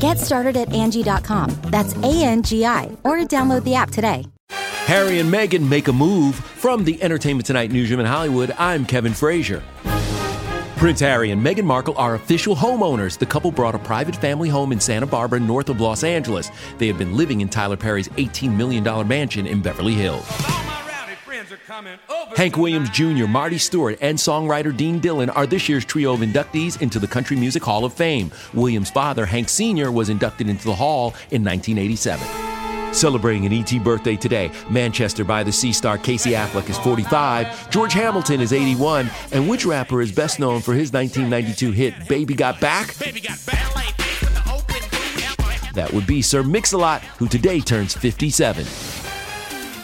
Get started at Angi.com. That's A N G I, or download the app today. Harry and Meghan make a move from the Entertainment Tonight newsroom in Hollywood. I'm Kevin Frazier. Prince Harry and Meghan Markle are official homeowners. The couple bought a private family home in Santa Barbara, north of Los Angeles. They have been living in Tyler Perry's $18 million mansion in Beverly Hills. Hank Williams Jr., Marty Stuart, and songwriter Dean Dillon are this year's trio of inductees into the Country Music Hall of Fame. Williams' father, Hank Sr., was inducted into the hall in 1987. Celebrating an ET birthday today, Manchester by the Sea star Casey Affleck is 45, George Hamilton is 81, and which rapper is best known for his 1992 hit Baby Got Back? Baby got back. That would be Sir Mix-a-Lot, who today turns 57.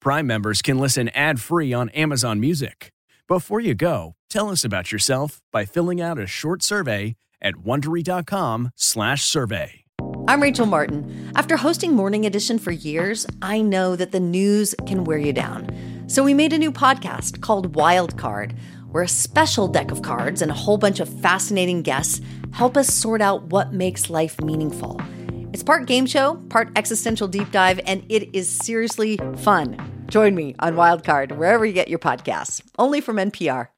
Prime members can listen ad-free on Amazon Music. Before you go, tell us about yourself by filling out a short survey at wondery.com/survey. I'm Rachel Martin. After hosting Morning Edition for years, I know that the news can wear you down. So we made a new podcast called Wild Card, where a special deck of cards and a whole bunch of fascinating guests help us sort out what makes life meaningful. It's part game show, part existential deep dive, and it is seriously fun. Join me on Wildcard wherever you get your podcasts, only from NPR.